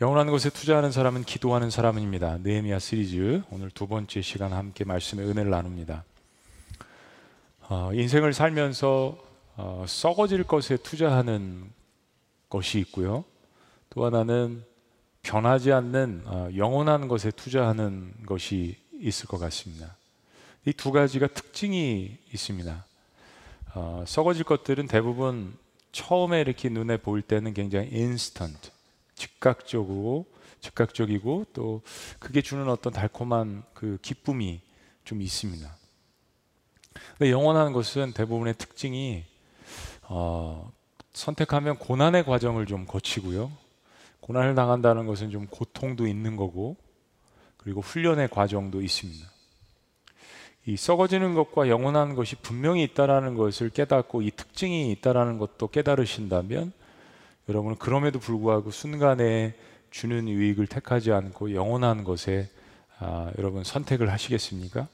영원한 것에 투자하는 사람은 기도하는 사람입니다. 느헤미야 시리즈 오늘 두 번째 시간 함께 말씀의 은혜를 나눕니다. 어, 인생을 살면서 어, 썩어질 것에 투자하는 것이 있고요. 또 하나는 변하지 않는 어, 영원한 것에 투자하는 것이 있을 것 같습니다. 이 두 가지가 특징이 있습니다. 어, 썩어질 것들은 대부분 처음에 이렇게 눈에 보일 때는 굉장히 인스턴트, 즉각적이고 즉각적이고 또 그게 주는 어떤 달콤한 그 기쁨이 좀 있습니다. 근데 영원한 것은 대부분의 특징이 어, 선택하면 고난의 과정을 좀 거치고요. 고난을 당한다는 것은 좀 고통도 있는 거고 그리고 훈련의 과정도 있습니다. 이 썩어지는 것과 영원한 것이 분명히 있다라는 것을 깨닫고 이 특징이 있다라는 것도 깨달으신다면 여러분은 그럼에도 불구하고 순간에 주는 유익을 택하지 않고 영원한 것에 아, 여러분 선택을 하시겠습니까?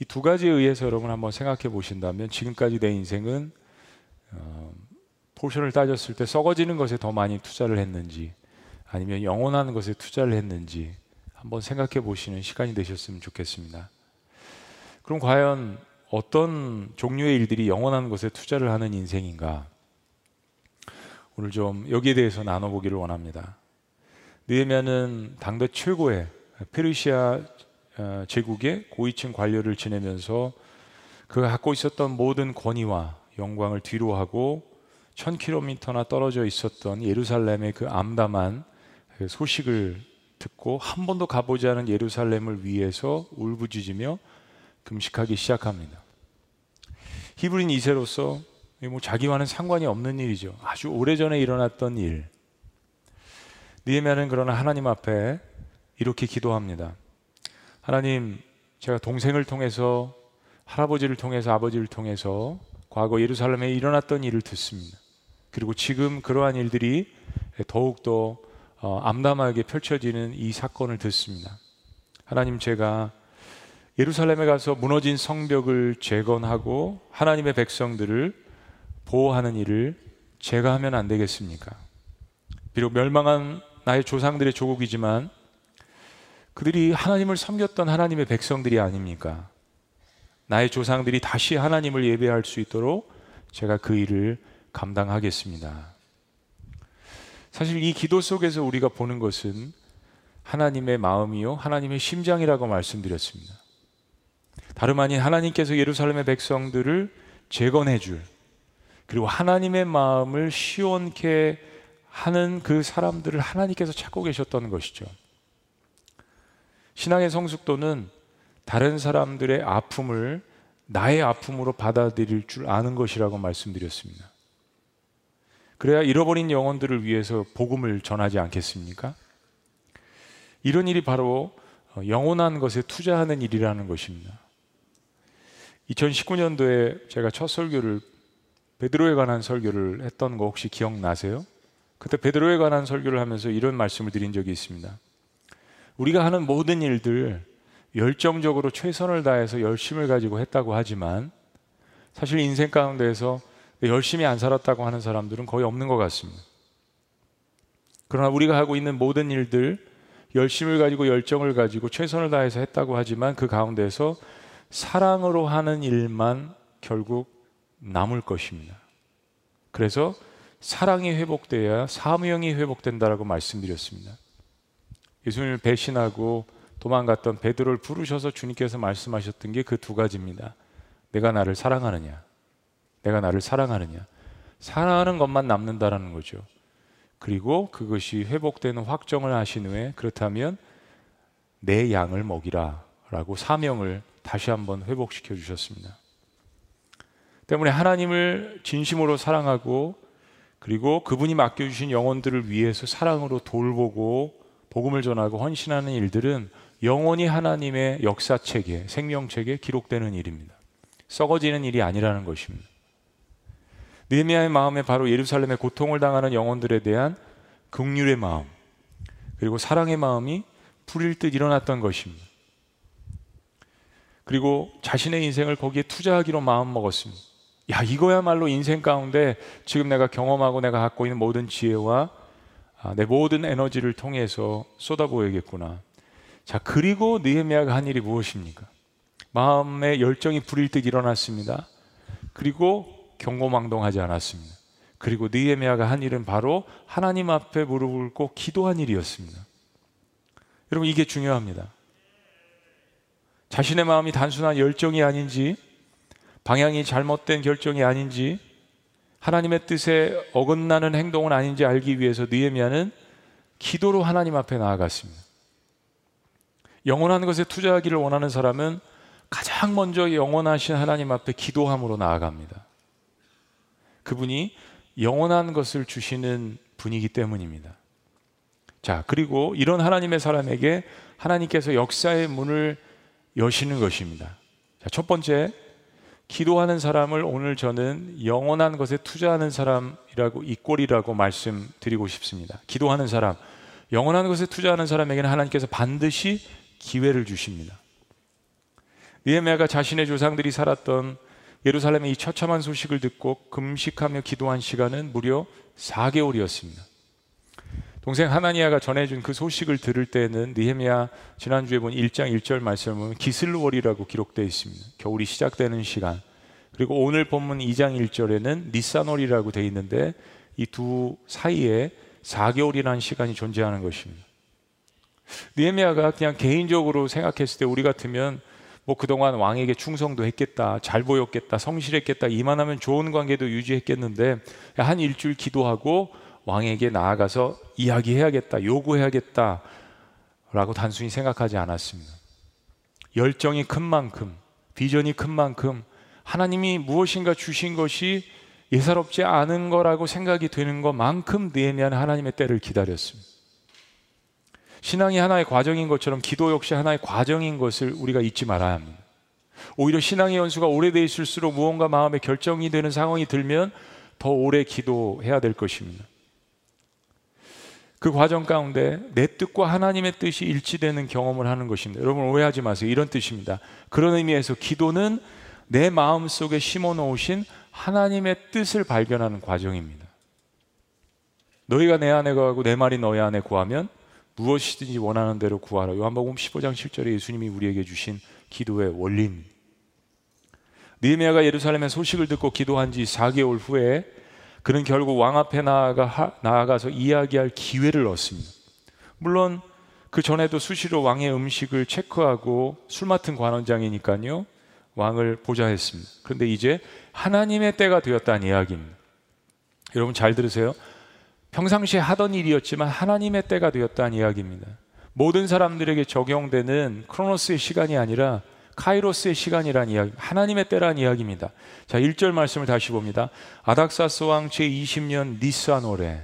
이 두 가지에 의해서 여러분 한번 생각해 보신다면 지금까지 내 인생은 어, 포션을 따졌을 때 썩어지는 것에 더 많이 투자를 했는지 아니면 영원한 것에 투자를 했는지 한번 생각해 보시는 시간이 되셨으면 좋겠습니다. 그럼 과연 어떤 종류의 일들이 영원한 것에 투자를 하는 인생인가? 오늘 좀 여기에 대해서 나눠보기를 원합니다. 느헤미야는 당대 최고의 페르시아 어, 제국의 고위층 관료를 지내면서 그가 갖고 있었던 모든 권위와 영광을 뒤로하고 1000km나 떨어져 있었던 예루살렘의 그 암담한 그 소식을 듣고 한 번도 가보지 않은 예루살렘을 위해서 울부짖으며 금식하기 시작합니다. 히브리인 이세로서 뭐 자기와는 상관이 없는 일이죠. 아주 오래전에 일어났던 일. 니에미아는 그러나 하나님 앞에 이렇게 기도합니다. 하나님, 제가 동생을 통해서 할아버지를 통해서 아버지를 통해서 과거 예루살렘에 일어났던 일을 듣습니다. 그리고 지금 그러한 일들이 더욱더 어, 암담하게 펼쳐지는 이 사건을 듣습니다. 하나님 제가 예루살렘에 가서 무너진 성벽을 재건하고 하나님의 백성들을 보호하는 일을 제가 하면 안 되겠습니까? 비록 멸망한 나의 조상들의 조국이지만 그들이 하나님을 섬겼던 하나님의 백성들이 아닙니까? 나의 조상들이 다시 하나님을 예배할 수 있도록 제가 그 일을 감당하겠습니다. 사실 이 기도 속에서 우리가 보는 것은 하나님의 마음이요, 하나님의 심장이라고 말씀드렸습니다. 다름 아닌 하나님께서 예루살렘의 백성들을 재건해 줄, 그리고 하나님의 마음을 시원케 하는 그 사람들을 하나님께서 찾고 계셨던 것이죠. 신앙의 성숙도는 다른 사람들의 아픔을 나의 아픔으로 받아들일 줄 아는 것이라고 말씀드렸습니다. 그래야 잃어버린 영혼들을 위해서 복음을 전하지 않겠습니까? 이런 일이 바로 영원한 것에 투자하는 일이라는 것입니다. 2019년도에 제가 첫 설교를 베드로에 관한 설교를 했던 거 혹시 기억나세요? 그때 베드로에 관한 설교를 하면서 이런 말씀을 드린 적이 있습니다. 우리가 하는 모든 일들 열정적으로 최선을 다해서 열심을 가지고 했다고 하지만 사실 인생 가운데에서 열심히 안 살았다고 하는 사람들은 거의 없는 것 같습니다. 그러나 우리가 하고 있는 모든 일들 열심을 가지고 열정을 가지고 최선을 다해서 했다고 하지만 그 가운데서 사랑으로 하는 일만 결국 남을 것입니다. 그래서 사랑이 회복돼야 사명이 회복된다라고 말씀드렸습니다. 예수님을 배신하고 도망갔던 베드로를 부르셔서 주님께서 말씀하셨던 게 그 두 가지입니다. 내가 나를 사랑하느냐? 내가 나를 사랑하느냐? 사랑하는 것만 남는다라는 거죠. 그리고 그것이 회복되는 확정을 하신 후에 그렇다면 내 양을 먹이라라고 사명을 다시 한번 회복시켜 주셨습니다. 때문에 하나님을 진심으로 사랑하고 그리고 그분이 맡겨주신 영혼들을 위해서 사랑으로 돌보고 복음을 전하고 헌신하는 일들은 영원히 하나님의 역사책에 생명책에 기록되는 일입니다. 썩어지는 일이 아니라는 것입니다. 느헤미야의 마음에 바로 예루살렘의 고통을 당하는 영혼들에 대한 긍휼의 마음 그리고 사랑의 마음이 풀릴 듯 일어났던 것입니다. 그리고 자신의 인생을 거기에 투자하기로 마음 먹었습니다. 야, 이거야말로 인생 가운데 지금 내가 경험하고 내가 갖고 있는 모든 지혜와 아, 내 모든 에너지를 통해서 쏟아부어야겠구나. 자, 그리고 느헤미야가 한 일이 무엇입니까? 마음의 열정이 불일 듯 일어났습니다. 그리고 경고망동하지 않았습니다. 그리고 느헤미야가 한 일은 바로 하나님 앞에 무릎을 꿇고 기도한 일이었습니다. 여러분 이게 중요합니다. 자신의 마음이 단순한 열정이 아닌지 방향이 잘못된 결정이 아닌지 하나님의 뜻에 어긋나는 행동은 아닌지 알기 위해서 느헤미야는 기도로 하나님 앞에 나아갔습니다. 영원한 것에 투자하기를 원하는 사람은 가장 먼저 영원하신 하나님 앞에 기도함으로 나아갑니다. 그분이 영원한 것을 주시는 분이기 때문입니다. 자, 그리고 이런 하나님의 사람에게 하나님께서 역사의 문을 여시는 것입니다. 자, 첫 번째, 기도하는 사람을 오늘 저는 영원한 것에 투자하는 사람이라고 이 꼴이라고 말씀드리고 싶습니다. 기도하는 사람, 영원한 것에 투자하는 사람에게는 하나님께서 반드시 기회를 주십니다. 느헤미야가 자신의 조상들이 살았던 예루살렘의 이 처참한 소식을 듣고 금식하며 기도한 시간은 무려 4개월이었습니다. 동생 하나니아가 전해준 그 소식을 들을 때는 느헤미야 지난주에 본 1장 1절 말씀은 기슬월이라고 기록되어 있습니다. 겨울이 시작되는 시간. 그리고 오늘 본문 2장 1절에는 니산월이라고 되어 있는데 이 두 사이에 4개월이라는 시간이 존재하는 것입니다. 느헤미야가 그냥 개인적으로 생각했을 때 우리 같으면 뭐 그동안 왕에게 충성도 했겠다, 잘 보였겠다, 성실했겠다, 이만하면 좋은 관계도 유지했겠는데 한 일주일 기도하고 왕에게 나아가서 이야기해야겠다, 요구해야겠다 라고 단순히 생각하지 않았습니다. 열정이 큰 만큼, 비전이 큰 만큼 하나님이 무엇인가 주신 것이 예사롭지 않은 거라고 생각이 되는 것만큼 느헤미야는 하나님의 때를 기다렸습니다. 신앙이 하나의 과정인 것처럼 기도 역시 하나의 과정인 것을 우리가 잊지 말아야 합니다. 오히려 신앙의 연수가 오래돼 있을수록 무언가 마음에 결정이 되는 상황이 들면 더 오래 기도해야 될 것입니다. 그 과정 가운데 내 뜻과 하나님의 뜻이 일치되는 경험을 하는 것입니다. 여러분 오해하지 마세요. 이런 뜻입니다. 그런 의미에서 기도는 내 마음 속에 심어 놓으신 하나님의 뜻을 발견하는 과정입니다. 너희가 내 안에 거하고 내 말이 너희 안에 구하면 무엇이든지 원하는 대로 구하라. 요한복음 15장 7절에 예수님이 우리에게 주신 기도의 원리입니다. 느헤미야가 예루살렘의 소식을 듣고 기도한 지 4개월 후에 그는 결국 왕 앞에 나아가 나아가서 이야기할 기회를 얻습니다. 물론 그 전에도 수시로 왕의 음식을 체크하고 술 맡은 관원장이니까요. 왕을 보좌했습니다. 그런데 이제 하나님의 때가 되었다는 이야기입니다. 여러분 잘 들으세요. 평상시에 하던 일이었지만 하나님의 때가 되었다는 이야기입니다. 모든 사람들에게 적용되는 크로노스의 시간이 아니라 카이로스의 시간이란 이야기, 하나님의 때란 이야기입니다. 자, 1절 말씀을 다시 봅니다. 아닥사스 왕 제20년 니스아노레.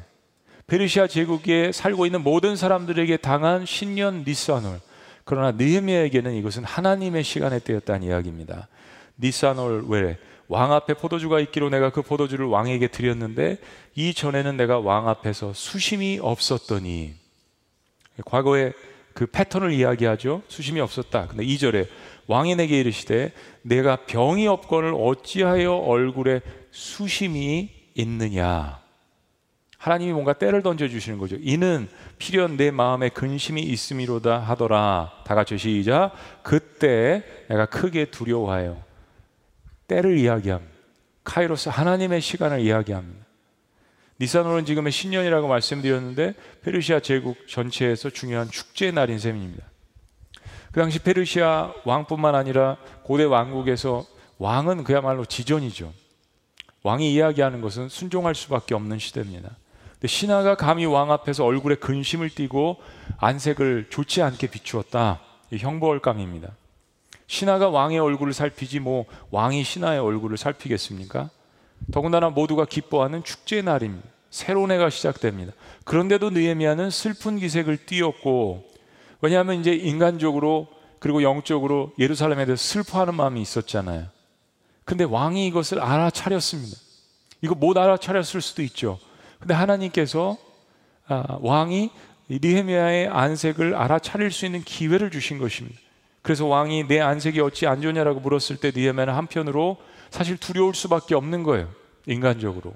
페르시아 제국에 살고 있는 모든 사람들에게 당한 신년 니스아놀. 그러나 느헤미야에게는 이것은 하나님의 시간의 때였다는 이야기입니다. 니스아놀 외왕 앞에 포도주가 있기로 내가 그 포도주를 왕에게 드렸는데 이 전에는 내가 왕 앞에서 수심이 없었더니 과거에 그 패턴을 이야기하죠. 수심이 없었다. 근데 이절에 왕이 내게 이르시되 내가 병이 없거늘 어찌하여 얼굴에 수심이 있느냐. 하나님이 뭔가 때를 던져 주시는 거죠. 이는 필연 내 마음에 근심이 있음이로다 하더라. 다 같이 시작. 그때 내가 크게 두려워하여 때를 이야기합니다. 카이로스 하나님의 시간을 이야기합니다. 니사노는 지금의 신년이라고 말씀드렸는데 페르시아 제국 전체에서 중요한 축제 날인 셈입니다. 그 당시 페르시아 왕뿐만 아니라 고대 왕국에서 왕은 그야말로 지존이죠. 왕이 이야기하는 것은 순종할 수밖에 없는 시대입니다. 근데 신하가 감히 왕 앞에서 얼굴에 근심을 띠고 안색을 좋지 않게 비추었다. 형벌감입니다. 신하가 왕의 얼굴을 살피지 뭐 왕이 신하의 얼굴을 살피겠습니까? 더군다나 모두가 기뻐하는 축제 날입니다. 새로운 해가 시작됩니다. 그런데도 느헤미야는 슬픈 기색을 띄었고 왜냐하면 이제 인간적으로 그리고 영적으로 예루살렘에 대해서 슬퍼하는 마음이 있었잖아요. 근데 왕이 이것을 알아차렸습니다. 이거 못 알아차렸을 수도 있죠. 근데 하나님께서 아, 왕이 느헤미야의 안색을 알아차릴 수 있는 기회를 주신 것입니다. 그래서 왕이 내 안색이 어찌 안 좋냐라고 물었을 때 느헤미야는 한편으로 사실 두려울 수밖에 없는 거예요. 인간적으로.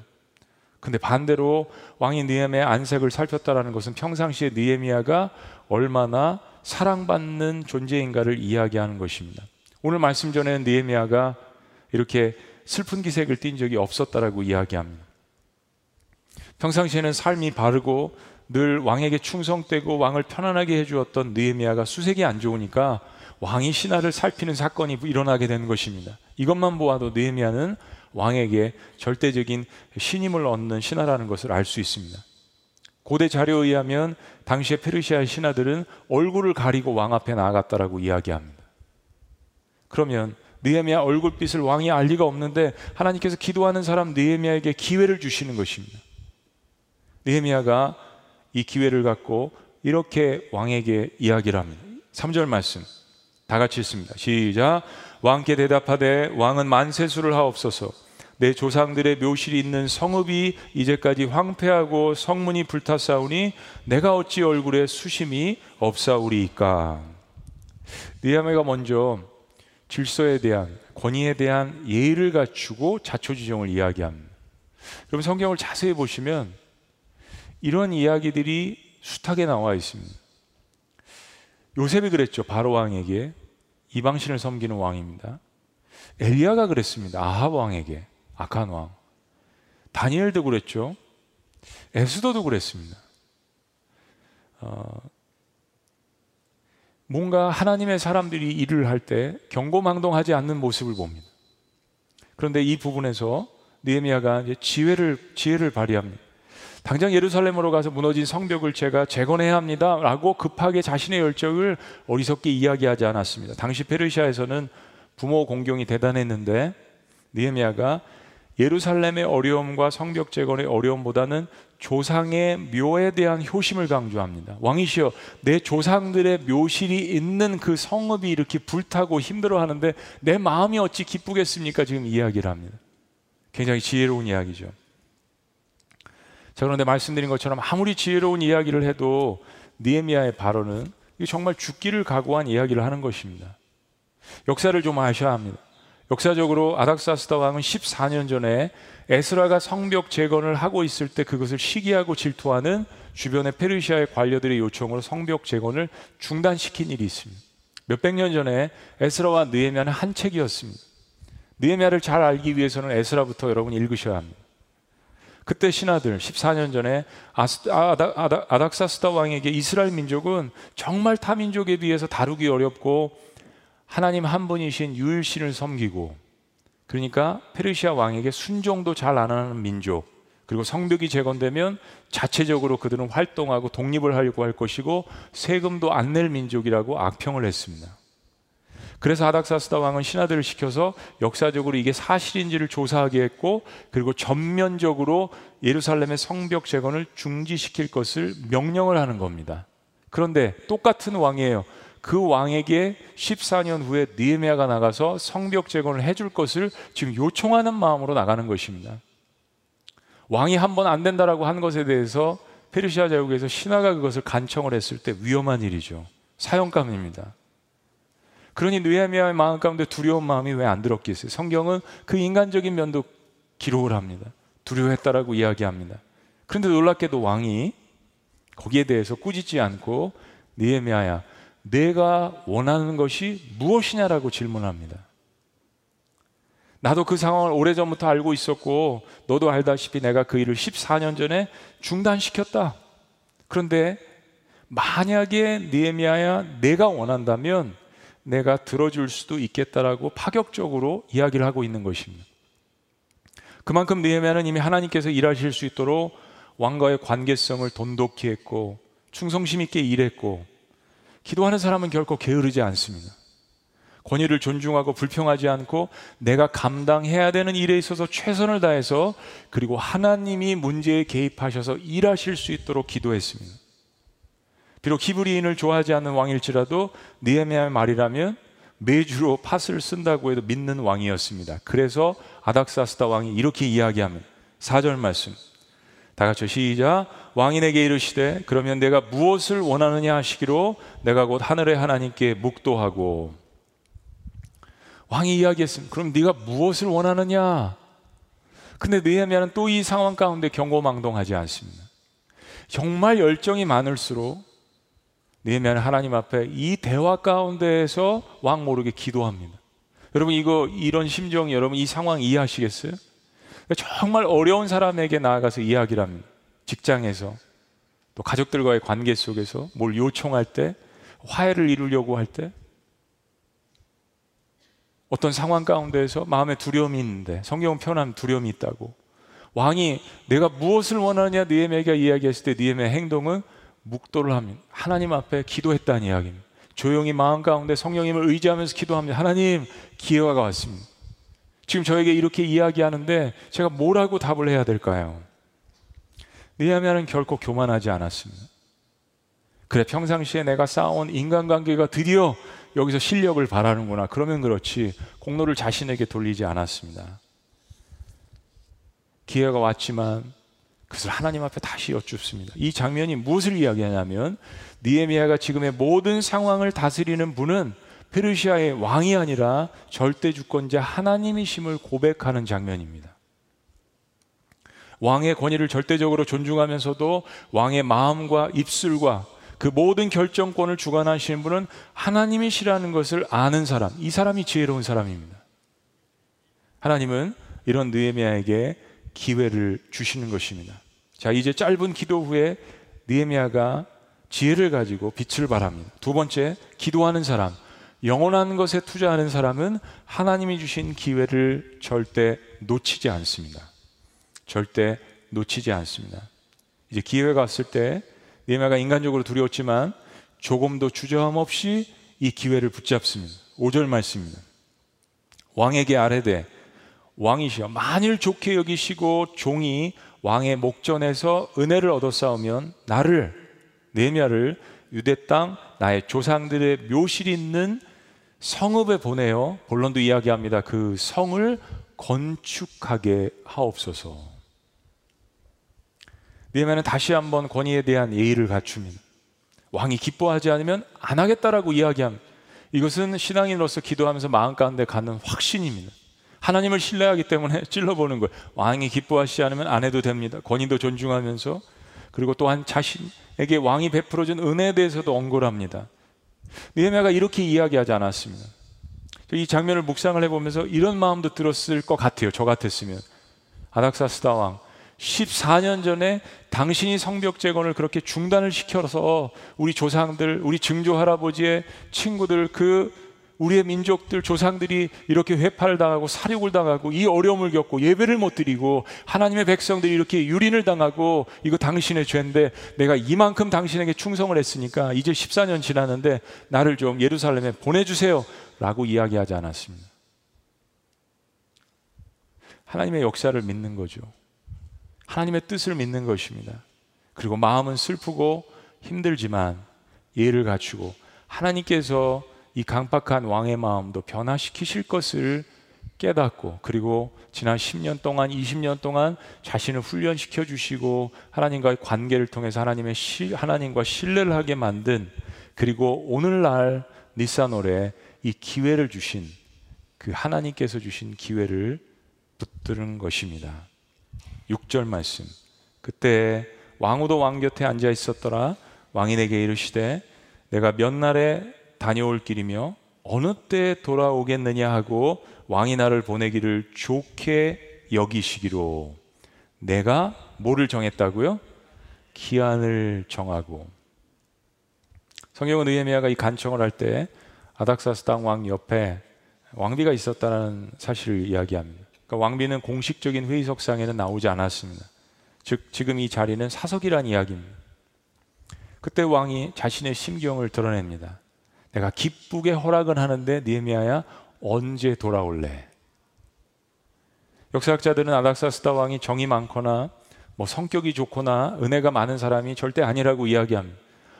근데 반대로 왕이 느헤미야의 안색을 살폈다라는 것은 평상시에 느헤미야가 얼마나 사랑받는 존재인가를 이야기하는 것입니다. 오늘 말씀 전에 느헤미야가 이렇게 슬픈 기색을 띈 적이 없었다라고 이야기합니다. 평상시에는 삶이 바르고 늘 왕에게 충성되고 왕을 편안하게 해주었던 느헤미야가 수색이 안 좋으니까 왕이 신하를 살피는 사건이 일어나게 된 것입니다. 이것만 보아도 느헤미야는 왕에게 절대적인 신임을 얻는 신하라는 것을 알 수 있습니다. 고대 자료에 의하면 당시의 페르시아 신하들은 얼굴을 가리고 왕 앞에 나아갔다라고 이야기합니다. 그러면 느헤미야 얼굴빛을 왕이 알 리가 없는데 하나님께서 기도하는 사람 느헤미야에게 기회를 주시는 것입니다. 느헤미야가 이 기회를 갖고 이렇게 왕에게 이야기를 합니다. 3절 말씀 다 같이 읽습니다. 시작. 왕께 대답하되 왕은 만세수를 하옵소서. 내 조상들의 묘실이 있는 성읍이 이제까지 황폐하고 성문이 불탔사오니 내가 어찌 얼굴에 수심이 없사오리이까. 느헤미야가 먼저 질서에 대한 권위에 대한 예의를 갖추고 자초지종을 이야기합니다. 여러분 성경을 자세히 보시면 이런 이야기들이 숱하게 나와 있습니다. 요셉이 그랬죠. 바로 왕에게 이방신을 섬기는 왕입니다. 엘리야가 그랬습니다. 아합 왕에게 악한 왕. 다니엘도 그랬죠. 에스더도 그랬습니다. 어, 뭔가 하나님의 사람들이 일을 할 때 경고망동하지 않는 모습을 봅니다. 그런데 이 부분에서 느헤미야가 지혜를 지혜를 발휘합니다. 당장 예루살렘으로 가서 무너진 성벽을 제가 재건해야 합니다라고 급하게 자신의 열정을 어리석게 이야기하지 않았습니다. 당시 페르시아에서는 부모 공경이 대단했는데 느헤미야가 예루살렘의 어려움과 성벽 재건의 어려움보다는 조상의 묘에 대한 효심을 강조합니다. 왕이시여, 내 조상들의 묘실이 있는 그 성읍이 이렇게 불타고 힘들어하는데 내 마음이 어찌 기쁘겠습니까? 지금 이야기를 합니다. 굉장히 지혜로운 이야기죠. 자, 그런데 말씀드린 것처럼 아무리 지혜로운 이야기를 해도 니에미아의 발언은 정말 죽기를 각오한 이야기를 하는 것입니다. 역사를 좀 아셔야 합니다. 역사적으로 아닥사스다 왕은 14년 전에 에스라가 성벽 재건을 하고 있을 때 그것을 시기하고 질투하는 주변의 페르시아의 관료들의 요청으로 성벽 재건을 중단시킨 일이 있습니다. 몇백 년 전에 에스라와 느헤미야는 한 책이었습니다. 느헤미야를 잘 알기 위해서는 에스라부터 여러분 읽으셔야 합니다. 그때 신하들 14년 전에 아닥사스다 왕에게 이스라엘 민족은 정말 타 민족에 비해서 다루기 어렵고 하나님 한 분이신 유일신을 섬기고 그러니까 페르시아 왕에게 순종도 잘 안 하는 민족 그리고 성벽이 재건되면 자체적으로 그들은 활동하고 독립을 하려고 할 것이고 세금도 안 낼 민족이라고 악평을 했습니다. 그래서 아닥사스다 왕은 신하들을 시켜서 역사적으로 이게 사실인지를 조사하게 했고 그리고 전면적으로 예루살렘의 성벽 재건을 중지시킬 것을 명령을 하는 겁니다. 그런데 똑같은 왕이에요. 그 왕에게 14년 후에 느헤미야가 나가서 성벽 재건을 해줄 것을 지금 요청하는 마음으로 나가는 것입니다. 왕이 한 번 안 된다라고 한 것에 대해서 페르시아 제국에서 신하가 그것을 간청을 했을 때 위험한 일이죠. 사형감입니다. 그러니 느헤미야의 마음 가운데 두려운 마음이 왜 안 들었겠어요? 성경은 그 인간적인 면도 기록을 합니다. 두려워했다라고 이야기합니다. 그런데 놀랍게도 왕이 거기에 대해서 꾸짖지 않고 느헤미야야 내가 원하는 것이 무엇이냐라고 질문합니다. 나도 그 상황을 오래전부터 알고 있었고 너도 알다시피 내가 그 일을 14년 전에 중단시켰다. 그런데 만약에 니에미아야 내가 원한다면 내가 들어줄 수도 있겠다라고 파격적으로 이야기를 하고 있는 것입니다. 그만큼 느헤미야는 이미 하나님께서 일하실 수 있도록 왕과의 관계성을 돈독히 했고 충성심 있게 일했고 기도하는 사람은 결코 게으르지 않습니다. 권위를 존중하고 불평하지 않고 내가 감당해야 되는 일에 있어서 최선을 다해서 그리고 하나님이 문제에 개입하셔서 일하실 수 있도록 기도했습니다. 비록 히브리인을 좋아하지 않는 왕일지라도 느헤미야의 말이라면 매주로 팥을 쓴다고 해도 믿는 왕이었습니다. 그래서 아닥사스다 왕이 이렇게 이야기하면 4절 말씀 다 같이 시작. 왕인에게 이르시되 그러면 내가 무엇을 원하느냐 하시기로 내가 곧 하늘의 하나님께 묵도하고 왕이 이야기했습니다. 그럼 네가 무엇을 원하느냐? 근데 느헤미야는 또 이 상황 가운데 경고망동하지 않습니다. 정말 열정이 많을수록 느헤미야는 하나님 앞에 이 대화 가운데에서 왕 모르게 기도합니다. 여러분 이거 이런 심정 여러분 이 상황 이해하시겠어요? 정말 어려운 사람에게 나아가서 이야기를 합니다. 직장에서 또 가족들과의 관계 속에서 뭘 요청할 때 화해를 이루려고 할 때 어떤 상황 가운데에서 마음에 두려움이 있는데 성경은 표현하면 두려움이 있다고 왕이 내가 무엇을 원하느냐 느헤미야가 이야기했을 때 느헤미야의 행동은 묵도를 합니다. 하나님 앞에 기도했다는 이야기입니다. 조용히 마음 가운데 성령님을 의지하면서 기도합니다. 하나님 기회가 왔습니다. 지금 저에게 이렇게 이야기하는데 제가 뭐라고 답을 해야 될까요? 느헤미야는 결코 교만하지 않았습니다. 그래 평상시에 내가 쌓아온 인간관계가 드디어 여기서 실력을 바라는구나. 그러면 그렇지 공로를 자신에게 돌리지 않았습니다. 기회가 왔지만 그것을 하나님 앞에 다시 여쭙습니다. 이 장면이 무엇을 이야기하냐면 니에미아가 지금의 모든 상황을 다스리는 분은 페르시아의 왕이 아니라 절대 주권자 하나님이심을 고백하는 장면입니다. 왕의 권위를 절대적으로 존중하면서도 왕의 마음과 입술과 그 모든 결정권을 주관하시는 분은 하나님이시라는 것을 아는 사람, 이 사람이 지혜로운 사람입니다. 하나님은 이런 느헤미야에게 기회를 주시는 것입니다. 자, 이제 짧은 기도 후에 느헤미야가 지혜를 가지고 빛을 발합니다. 두 번째, 기도하는 사람, 영원한 것에 투자하는 사람은 하나님이 주신 기회를 절대 놓치지 않습니다. 절대 놓치지 않습니다. 이제 기회가 왔을 때 니에미아가 인간적으로 두려웠지만 조금도 주저함 없이 이 기회를 붙잡습니다. 5절 말씀입니다. 왕에게 아뢰되 왕이시여 만일 좋게 여기시고 종이 왕의 목전에서 은혜를 싸우면 나를 네미아를 유대 땅 나의 조상들의 묘실 있는 성읍에 보내어 본론도 이야기합니다. 그 성을 건축하게 하옵소서. 느헤미야는 다시 한번 권위에 대한 예의를 갖춥니다. 왕이 기뻐하지 않으면 안 하겠다라고 이야기합니다. 이것은 신앙인으로서 기도하면서 마음 가운데 갖는 확신입니다. 하나님을 신뢰하기 때문에 찔러보는 거예요. 왕이 기뻐하시지 않으면 안 해도 됩니다. 권위도 존중하면서 그리고 또한 자신에게 왕이 베풀어준 은혜에 대해서도 언골합니다. 느헤미야가 이렇게 이야기하지 않았습니다. 이 장면을 묵상을 해보면서 이런 마음도 들었을 것 같아요. 저 같았으면 아닥사스다 왕 14년 전에 당신이 성벽 재건을 그렇게 중단을 시켜서 우리 조상들, 우리 증조 할아버지의 친구들, 그 우리의 민족들, 조상들이 이렇게 회파를 당하고 사륙을 당하고 이 어려움을 겪고 예배를 못 드리고 하나님의 백성들이 이렇게 유린을 당하고 이거 당신의 죄인데 내가 이만큼 당신에게 충성을 했으니까 이제 14년 지났는데 나를 좀 예루살렘에 보내주세요. 라고 이야기하지 않았습니다. 하나님의 역사를 믿는 거죠. 하나님의 뜻을 믿는 것입니다. 그리고 마음은 슬프고 힘들지만 예를 갖추고 하나님께서 이 강팍한 왕의 마음도 변화시키실 것을 깨닫고 그리고 지난 10년 동안 20년 동안 자신을 훈련시켜 주시고 하나님과의 관계를 통해서 하나님의 시, 하나님과 신뢰를 하게 만든 그리고 오늘날 니사노래 이 기회를 주신 그 하나님께서 주신 기회를 붙드는 것입니다. 6절 말씀. 그때 왕후도 왕 곁에 앉아 있었더라. 왕이 내게 이르시되 내가 몇 날에 다녀올 길이며 어느 때 돌아오겠느냐 하고 왕이 나를 보내기를 좋게 여기시기로 내가 뭐를 정했다고요? 기한을 정하고 성경은 의헤미야가 이 간청을 할 때 아닥사스 당 왕 옆에 왕비가 있었다는 사실을 이야기합니다. 그러니까 왕비는 공식적인 회의석상에는 나오지 않았습니다. 즉 지금 이 자리는 사석이란 이야기입니다. 그때 왕이 자신의 심경을 드러냅니다. 내가 기쁘게 허락은 하는데 니에미아야 언제 돌아올래? 역사학자들은 아닥사스다 왕이 정이 많거나 뭐 성격이 좋거나 은혜가 많은 사람이 절대 아니라고 이야기합니다.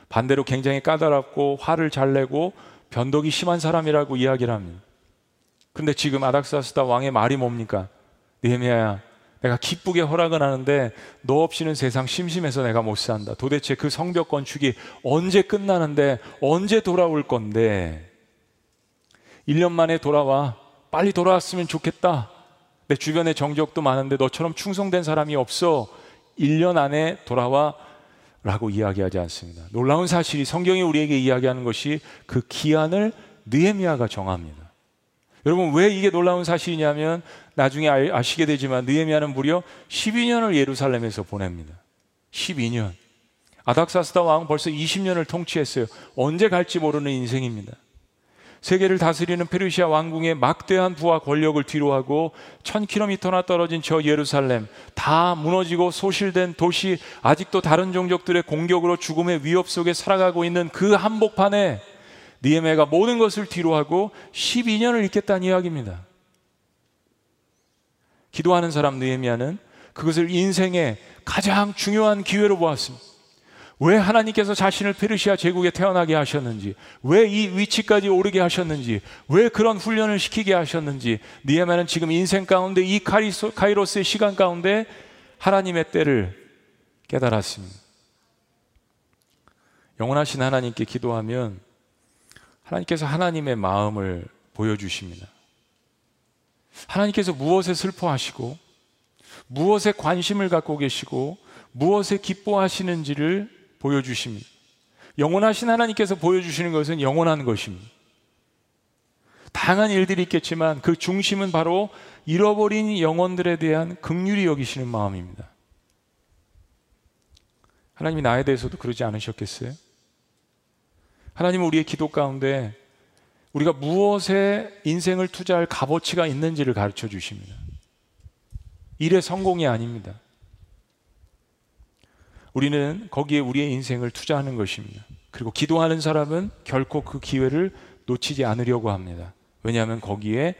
반대로 굉장히 까다롭고 화를 잘 내고 변덕이 심한 사람이라고 이야기를 합니다. 근데 지금 아닥사스다 왕의 말이 뭡니까? 느헤미야야, 내가 기쁘게 허락은 하는데 너 없이는 세상 심심해서 내가 못 산다. 도대체 그 성벽 건축이 언제 끝나는데 언제 돌아올 건데 1년 만에 돌아와. 빨리 돌아왔으면 좋겠다. 내 주변에 정적도 많은데 너처럼 충성된 사람이 없어. 1년 안에 돌아와 라고 이야기하지 않습니다. 놀라운 사실이 성경이 우리에게 이야기하는 것이 그 기한을 느헤미야가 정합니다. 여러분 왜 이게 놀라운 사실이냐면 나중에 아시게 되지만 느헤미야는 무려 12년을 예루살렘에서 보냅니다. 12년. 아닥사스다 왕 벌써 20년을 통치했어요. 언제 갈지 모르는 인생입니다. 세계를 다스리는 페르시아 왕궁의 막대한 부와 권력을 뒤로하고 1000km나 떨어진 저 예루살렘 다 무너지고 소실된 도시 아직도 다른 종족들의 공격으로 죽음의 위협 속에 살아가고 있는 그 한복판에 니에메가 모든 것을 뒤로하고 12년을 있겠다는 이야기입니다. 기도하는 사람 느헤미야는 그것을 인생의 가장 중요한 기회로 보았습니다. 왜 하나님께서 자신을 페르시아 제국에 태어나게 하셨는지, 왜 이 위치까지 오르게 하셨는지, 왜 그런 훈련을 시키게 하셨는지, 니에마는 지금 인생 가운데 이 카리소, 카이로스의 시간 가운데 하나님의 때를 깨달았습니다. 영원하신 하나님께 기도하면 하나님께서 하나님의 마음을 보여주십니다. 하나님께서 무엇에 슬퍼하시고, 무엇에 관심을 갖고 계시고, 무엇에 기뻐하시는지를 보여주십니다. 영원하신 하나님께서 보여주시는 것은 영원한 것입니다. 다양한 일들이 있겠지만 그 중심은 바로 잃어버린 영혼들에 대한 극률이 여기시는 마음입니다. 하나님이 나에 대해서도 그러지 않으셨겠어요? 하나님은 우리의 기도 가운데 우리가 무엇에 인생을 투자할 값어치가 있는지를 가르쳐 주십니다. 일의 성공이 아닙니다. 우리는 거기에 우리의 인생을 투자하는 것입니다. 그리고 기도하는 사람은 결코 그 기회를 놓치지 않으려고 합니다. 왜냐하면 거기에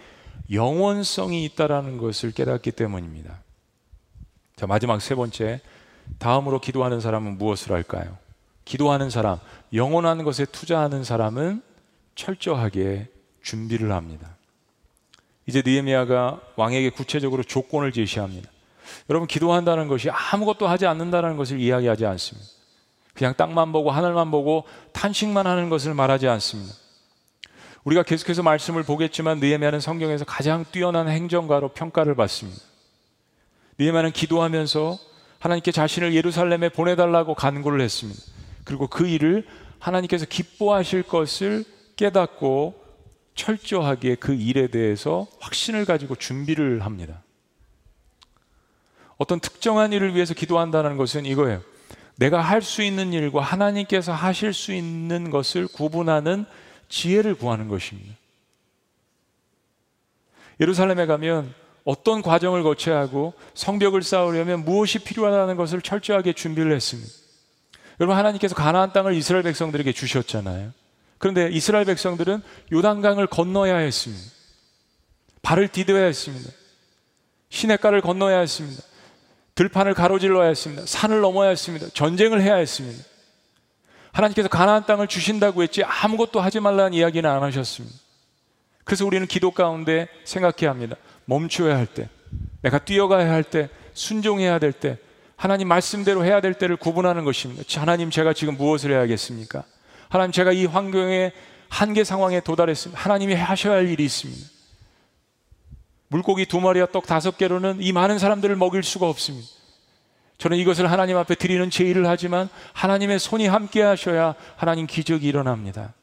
영원성이 있다라는 것을 깨닫기 때문입니다. 자, 마지막 세 번째. 다음으로 기도하는 사람은 무엇을 할까요? 기도하는 사람, 영원한 것에 투자하는 사람은 철저하게 준비를 합니다. 이제 느헤미야가 왕에게 구체적으로 조건을 제시합니다. 여러분 기도한다는 것이 아무것도 하지 않는다는 것을 이야기하지 않습니다. 그냥 땅만 보고 하늘만 보고 탄식만 하는 것을 말하지 않습니다. 우리가 계속해서 말씀을 보겠지만 느헤미야는 성경에서 가장 뛰어난 행정가로 평가를 받습니다. 느헤미야는 기도하면서 하나님께 자신을 예루살렘에 보내달라고 간구를 했습니다. 그리고 그 일을 하나님께서 기뻐하실 것을 깨닫고 철저하게 그 일에 대해서 확신을 가지고 준비를 합니다. 어떤 특정한 일을 위해서 기도한다는 것은 이거예요. 내가 할 수 있는 일과 하나님께서 하실 수 있는 것을 구분하는 지혜를 구하는 것입니다. 예루살렘에 가면 어떤 과정을 거쳐야 하고 성벽을 쌓으려면 무엇이 필요하다는 것을 철저하게 준비를 했습니다. 여러분 하나님께서 가나안 땅을 이스라엘 백성들에게 주셨잖아요. 그런데 이스라엘 백성들은 요단강을 건너야 했습니다. 발을 디뎌야 했습니다. 시냇가를 건너야 했습니다. 들판을 가로질러야 했습니다. 산을 넘어야 했습니다. 전쟁을 해야 했습니다. 하나님께서 가나안 땅을 주신다고 했지 아무것도 하지 말라는 이야기는 안 하셨습니다. 그래서 우리는 기도 가운데 생각해야 합니다. 멈춰야 할 때, 내가 뛰어가야 할 때, 순종해야 될 때, 하나님 말씀대로 해야 될 때를 구분하는 것입니다. 하나님 제가 지금 무엇을 해야겠습니까? 하나님 제가 이 환경의 한계 상황에 도달했습니다. 하나님이 하셔야 할 일이 있습니다. 물고기 두 마리와 떡 다섯 개로는 이 많은 사람들을 먹일 수가 없습니다. 저는 이것을 하나님 앞에 드리는 제의를 하지만 하나님의 손이 함께 하셔야 하나님 기적이 일어납니다.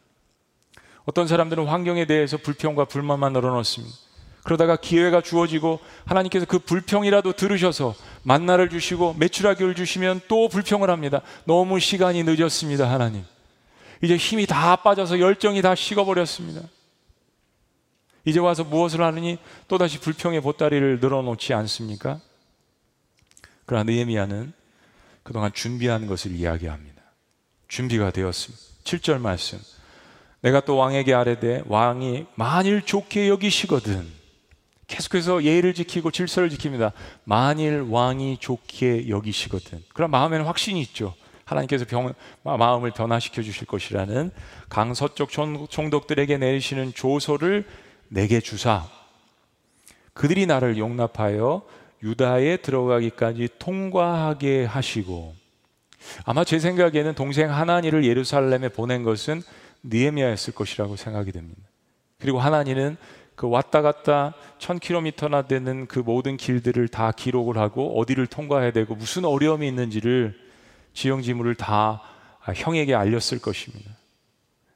어떤 사람들은 환경에 대해서 불평과 불만만 늘어놓습니다. 그러다가 기회가 주어지고 하나님께서 그 불평이라도 들으셔서 만나를 주시고 매출하기를 주시면 또 불평을 합니다. 너무 시간이 늦었습니다, 하나님. 이제 힘이 다 빠져서 열정이 다 식어버렸습니다. 이제 와서 무엇을 하느니 또다시 불평의 보따리를 늘어놓지 않습니까? 그러나 느헤미야는 그동안 준비한 것을 이야기합니다. 준비가 되었습니다. 7절 말씀. 내가 또 왕에게 아뢰되 왕이 만일 좋게 여기시거든 계속해서 예의를 지키고 질서를 지킵니다. 만일 왕이 좋게 여기시거든. 그럼 마음에는 확신이 있죠. 하나님께서 병, 마음을 변화시켜 주실 것이라는 강서쪽 총독들에게 내리시는 조서를 내게 주사 그들이 나를 용납하여 유다에 들어가기까지 통과하게 하시고 아마 제 생각에는 동생 하나니를 예루살렘에 보낸 것은 니에미아였을 것이라고 생각이 됩니다. 그리고 하나니는 그 왔다 갔다 1000km나 되는 그 모든 길들을 다 기록을 하고 어디를 통과해야 되고 무슨 어려움이 있는지를 지형지물을 다 형에게 알렸을 것입니다.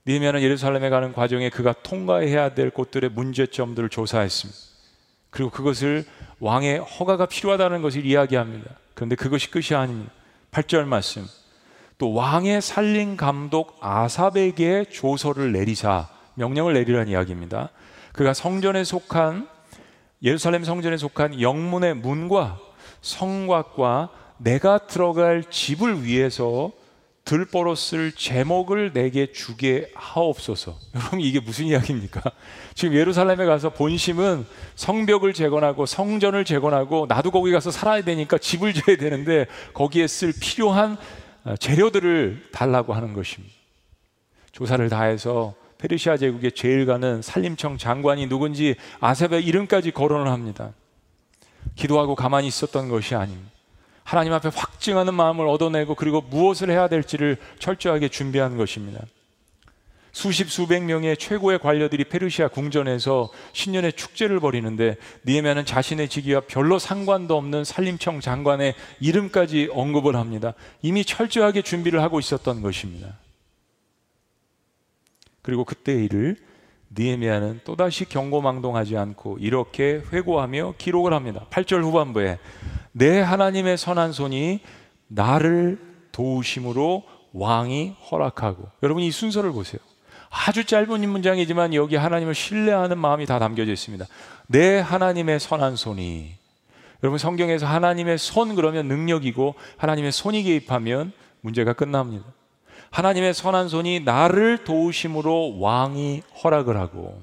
니에미아는 예루살렘에 가는 과정에 그가 통과해야 될 곳들의 문제점들을 조사했습니다. 그리고 그것을 왕의 허가가 필요하다는 것을 이야기합니다. 그런데 그것이 끝이 아닙니다. 8절 말씀. 또 왕의 살린 감독 아삽에게 조서를 내리사 명령을 내리라는 이야기입니다. 그가 성전에 속한 예루살렘 성전에 속한 영문의 문과 성곽과 내가 들어갈 집을 위해서 들보로 쓸 제목을 내게 주게 하옵소서. 여러분 이게 무슨 이야기입니까? 지금 예루살렘에 가서 본심은 성벽을 재건하고 성전을 재건하고 나도 거기 가서 살아야 되니까 집을 지어야 되는데 거기에 쓸 필요한 어, 재료들을 달라고 하는 것입니다. 조사를 다해서 페르시아 제국의 제일 가는 산림청 장관이 누군지 아셉의 이름까지 거론을 합니다. 기도하고 가만히 있었던 것이 아닙니다. 하나님 앞에 확증하는 마음을 얻어내고 그리고 무엇을 해야 될지를 철저하게 준비한 것입니다. 수십 수백 명의 최고의 관료들이 페르시아 궁전에서 신년의 축제를 벌이는데 니에미아는 자신의 직위와 별로 상관도 없는 산림청 장관의 이름까지 언급을 합니다. 이미 철저하게 준비를 하고 있었던 것입니다. 그리고 그때의 일을 니에미아는 또다시 경고망동하지 않고 이렇게 회고하며 기록을 합니다. 8절 후반부에 내 하나님의 선한 손이 나를 도우심으로 왕이 허락하고 여러분 이 순서를 보세요. 아주 짧은 문장이지만 여기 하나님을 신뢰하는 마음이 다 담겨져 있습니다. 내 하나님의 선한 손이 여러분 성경에서 하나님의 손 그러면 능력이고 하나님의 손이 개입하면 문제가 끝납니다. 하나님의 선한 손이 나를 도우심으로 왕이 허락을 하고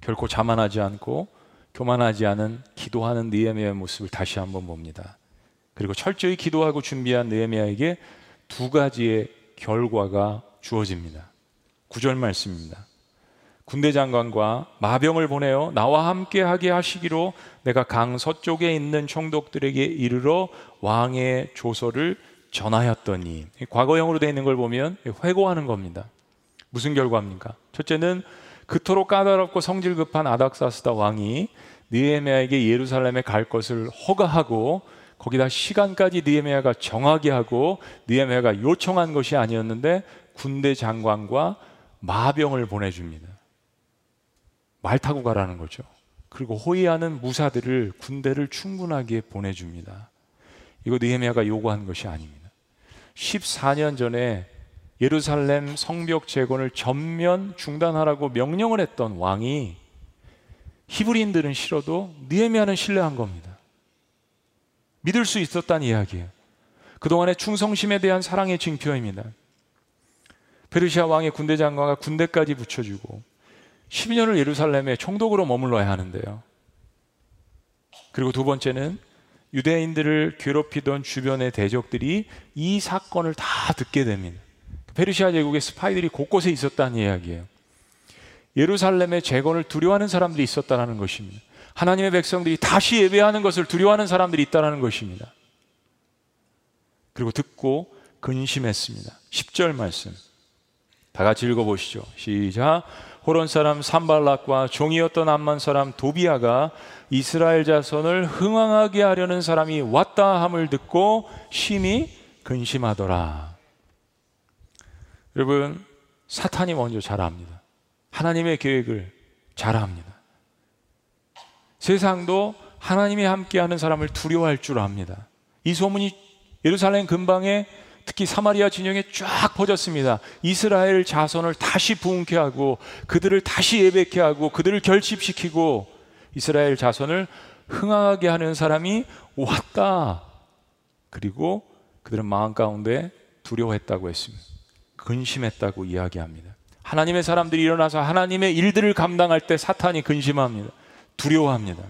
결코 자만하지 않고 교만하지 않은 기도하는 느헤미야의 모습을 다시 한번 봅니다. 그리고 철저히 기도하고 준비한 느헤미야에게 두 가지의 결과가 주어집니다. 구절 말씀입니다. 군대 장관과 마병을 보내어 나와 함께 하게 하시기로 내가 강 서쪽에 있는 총독들에게 이르러 왕의 조서를 전하였더니 과거형으로 되어 있는 걸 보면 회고하는 겁니다. 무슨 결과입니까? 첫째는 그토록 까다롭고 성질 급한 아닥사스다 왕이 느헤미야에게 예루살렘에 갈 것을 허가하고 거기다 시간까지 느헤미야가 정하게 하고 느헤미야가 요청한 것이 아니었는데 군대 장관과 마병을 보내줍니다. 말 타고 가라는 거죠. 그리고 호위하는 무사들을 군대를 충분하게 보내줍니다. 이거 느헤미야가 요구한 것이 아닙니다. 14년 전에 예루살렘 성벽 재건을 전면 중단하라고 명령을 했던 왕이 히브리인들은 싫어도 느헤미야는 신뢰한 겁니다. 믿을 수 있었다는 이야기예요. 그동안의 충성심에 대한 사랑의 징표입니다. 페르시아 왕의 군대 장관과 군대까지 붙여주고 12년을 예루살렘에 총독으로 머물러야 하는데요. 그리고 두 번째는 유대인들을 괴롭히던 주변의 대적들이 이 사건을 다 듣게 됩니다. 페르시아 제국의 스파이들이 곳곳에 있었다는 이야기예요. 예루살렘의 재건을 두려워하는 사람들이 있었다는 것입니다. 하나님의 백성들이 다시 예배하는 것을 두려워하는 사람들이 있다는 것입니다. 그리고 듣고 근심했습니다. 10절 말씀. 다 같이 읽어보시죠. 시작. 호론 사람 산발락과 종이었던 암만 사람 도비아가 이스라엘 자손을 흥왕하게 하려는 사람이 왔다 함을 듣고 심히 근심하더라. 여러분, 사탄이 먼저 잘 압니다. 하나님의 계획을 잘 압니다. 세상도 하나님이 함께하는 사람을 두려워할 줄 압니다. 이 소문이 예루살렘 근방에 특히 사마리아 진영에 쫙 퍼졌습니다. 이스라엘 자손을 다시 부흥케 하고 그들을 다시 예배케 하고 그들을 결집시키고 이스라엘 자손을 흥하게 하는 사람이 왔다. 그리고 그들은 마음 가운데 두려워했다고 했습니다. 근심했다고 이야기합니다. 하나님의 사람들이 일어나서 하나님의 일들을 감당할 때 사탄이 근심합니다. 두려워합니다.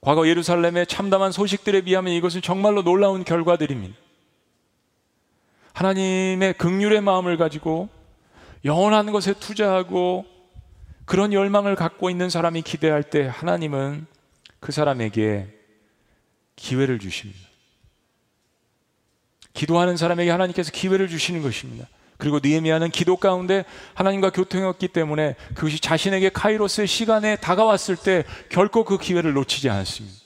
과거 예루살렘의 참담한 소식들에 비하면 이것은 정말로 놀라운 결과들입니다. 하나님의 극률의 마음을 가지고 영원한 것에 투자하고 그런 열망을 갖고 있는 사람이 기대할 때 하나님은 그 사람에게 기회를 주십니다. 기도하는 사람에게 하나님께서 기회를 주시는 것입니다. 그리고 느헤미야는 기도 가운데 하나님과 교통했기 때문에 그것이 자신에게 카이로스의 시간에 다가왔을 때 결코 그 기회를 놓치지 않았습니다.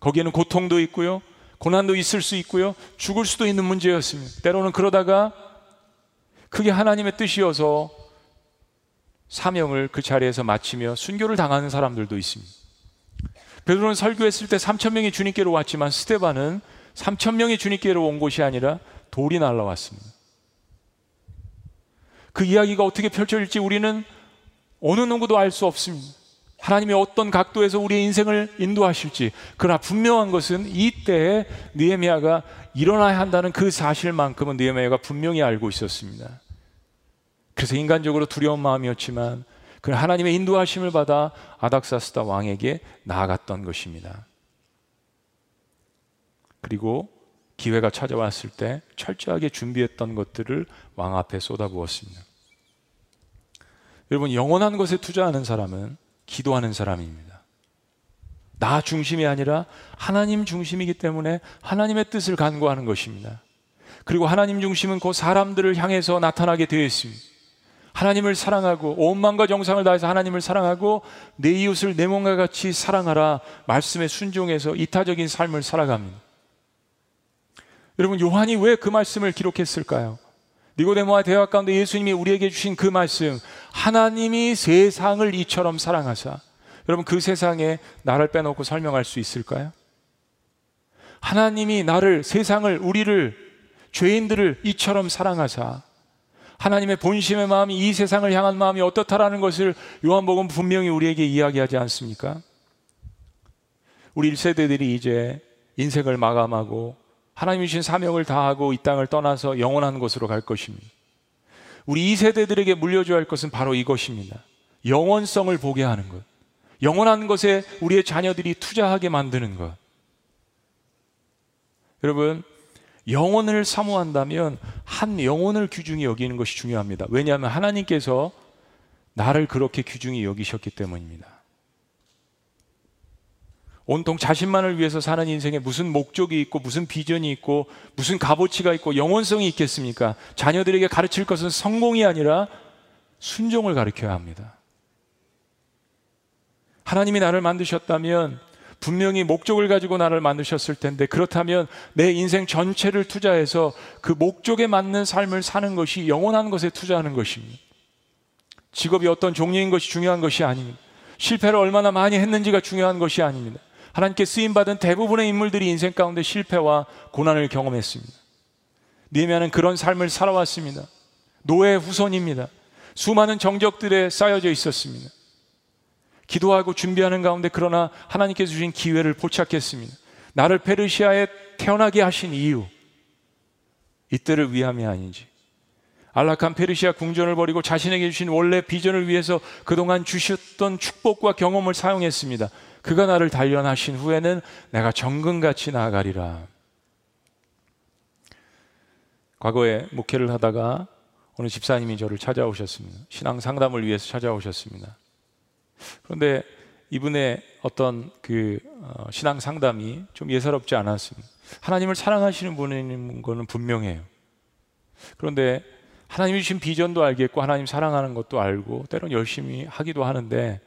거기에는 고통도 있고요. 고난도 있을 수 있고요. 죽을 수도 있는 문제였습니다. 때로는 그러다가 그게 하나님의 뜻이어서 사명을 그 자리에서 마치며 순교를 당하는 사람들도 있습니다. 베드로는 설교했을 때 3천 명이 주님께로 왔지만 스테반은 3천 명이 주님께로 온 곳이 아니라 돌이 날라왔습니다. 그 이야기가 어떻게 펼쳐질지 우리는 어느 누구도 알 수 없습니다. 하나님이 어떤 각도에서 우리의 인생을 인도하실지 그러나 분명한 것은 이때에 느헤미야가 일어나야 한다는 그 사실만큼은 느헤미야가 분명히 알고 있었습니다. 그래서 인간적으로 두려운 마음이었지만 그 하나님의 인도하심을 받아 아닥사스다 왕에게 나아갔던 것입니다. 그리고 기회가 찾아왔을 때 철저하게 준비했던 것들을 왕 앞에 쏟아부었습니다. 여러분, 영원한 것에 투자하는 사람은 기도하는 사람입니다. 나 중심이 아니라 하나님 중심이기 때문에 하나님의 뜻을 간구하는 것입니다. 그리고 하나님 중심은 그 사람들을 향해서 나타나게 되어 있습니다. 하나님을 사랑하고 온 마음과 정상을 다해서 하나님을 사랑하고 내 이웃을 내 몸과 같이 사랑하라 말씀에 순종해서 이타적인 삶을 살아갑니다. 여러분 요한이 왜 그 말씀을 기록했을까요? 니고데모와 대화 가운데 예수님이 우리에게 주신 그 말씀 하나님이 세상을 이처럼 사랑하사 여러분 그 세상에 나를 빼놓고 설명할 수 있을까요? 하나님이 나를 세상을 우리를 죄인들을 이처럼 사랑하사 하나님의 본심의 마음이 이 세상을 향한 마음이 어떻다라는 것을 요한복음 분명히 우리에게 이야기하지 않습니까? 우리 1세대들이 이제 인생을 마감하고 하나님이 주신 사명을 다하고 이 땅을 떠나서 영원한 곳으로 갈 것입니다. 우리 2세대들에게 물려줘야 할 것은 바로 이것입니다. 영원성을 보게 하는 것. 영원한 것에 우리의 자녀들이 투자하게 만드는 것. 여러분, 영혼을 사모한다면 한 영혼을 귀중히 여기는 것이 중요합니다. 왜냐하면 하나님께서 나를 그렇게 귀중히 여기셨기 때문입니다. 온통 자신만을 위해서 사는 인생에 무슨 목적이 있고 무슨 비전이 있고 무슨 값어치가 있고 영원성이 있겠습니까? 자녀들에게 가르칠 것은 성공이 아니라 순종을 가르쳐야 합니다. 하나님이 나를 만드셨다면 분명히 목적을 가지고 나를 만드셨을 텐데 그렇다면 내 인생 전체를 투자해서 그 목적에 맞는 삶을 사는 것이 영원한 것에 투자하는 것입니다. 직업이 어떤 종류인 것이 중요한 것이 아닙니다. 실패를 얼마나 많이 했는지가 중요한 것이 아닙니다. 하나님께 쓰임 받은 대부분의 인물들이 인생 가운데 실패와 고난을 경험했습니다. 니에미아는 그런 삶을 살아왔습니다. 노예 후손입니다. 수많은 정적들에 쌓여져 있었습니다. 기도하고 준비하는 가운데 그러나 하나님께서 주신 기회를 포착했습니다. 나를 페르시아에 태어나게 하신 이유 이때를 위함이 아닌지 안락한 페르시아 궁전을 버리고 자신에게 주신 원래 비전을 위해서 그동안 주셨던 축복과 경험을 사용했습니다. 그가 나를 단련하신 후에는 내가 정금같이 나아가리라. 과거에 목회를 하다가 어느 집사님이 저를 찾아오셨습니다. 신앙 상담을 위해서 찾아오셨습니다. 그런데 이분의 어떤 그 어, 신앙 상담이 좀 예사롭지 않았습니다. 하나님을 사랑하시는 분인 거는 분명해요. 그런데 하나님이 주신 비전도 알겠고 하나님 사랑하는 것도 알고 때론 열심히 하기도 하는데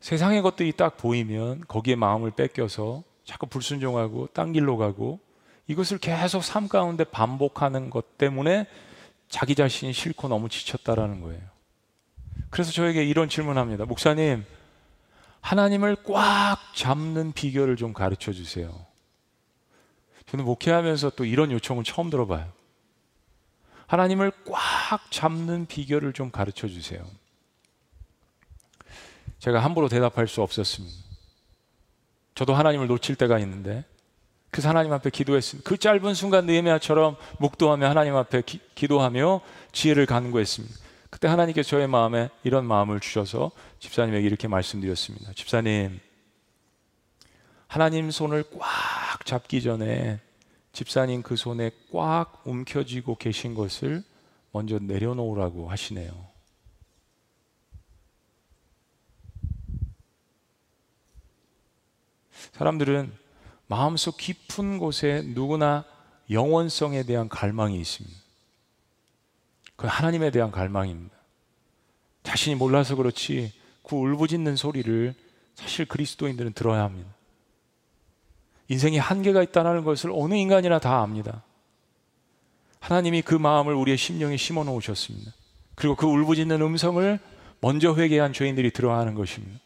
세상의 것들이 딱 보이면 거기에 마음을 뺏겨서 자꾸 불순종하고 딴 길로 가고 이것을 계속 삶 가운데 반복하는 것 때문에 자기 자신이 싫고 너무 지쳤다라는 거예요. 그래서 저에게 이런 질문합니다. 목사님, 하나님을 꽉 잡는 비결을 좀 가르쳐 주세요. 저는 목회하면서 또 이런 요청을 처음 들어봐요. 하나님을 꽉 잡는 비결을 좀 가르쳐 주세요. 제가 함부로 대답할 수 없었습니다. 저도 하나님을 놓칠 때가 있는데 그래서 하나님 앞에 기도했습니다. 그 짧은 순간 느헤미야처럼 묵도하며 하나님 앞에 기, 기도하며 지혜를 간구했습니다. 그때 하나님께서 저의 마음에 이런 마음을 주셔서 집사님에게 이렇게 말씀드렸습니다. 집사님, 하나님 손을 꽉 잡기 전에 집사님 그 손에 꽉 움켜쥐고 계신 것을 먼저 내려놓으라고 하시네요. 사람들은 마음속 깊은 곳에 누구나 영원성에 대한 갈망이 있습니다. 그건 하나님에 대한 갈망입니다. 자신이 몰라서 그렇지 그 울부짖는 소리를 사실 그리스도인들은 들어야 합니다. 인생에 한계가 있다는 것을 어느 인간이나 다 압니다. 하나님이 그 마음을 우리의 심령에 심어 놓으셨습니다. 그리고 그 울부짖는 음성을 먼저 회개한 죄인들이 들어야 하는 것입니다.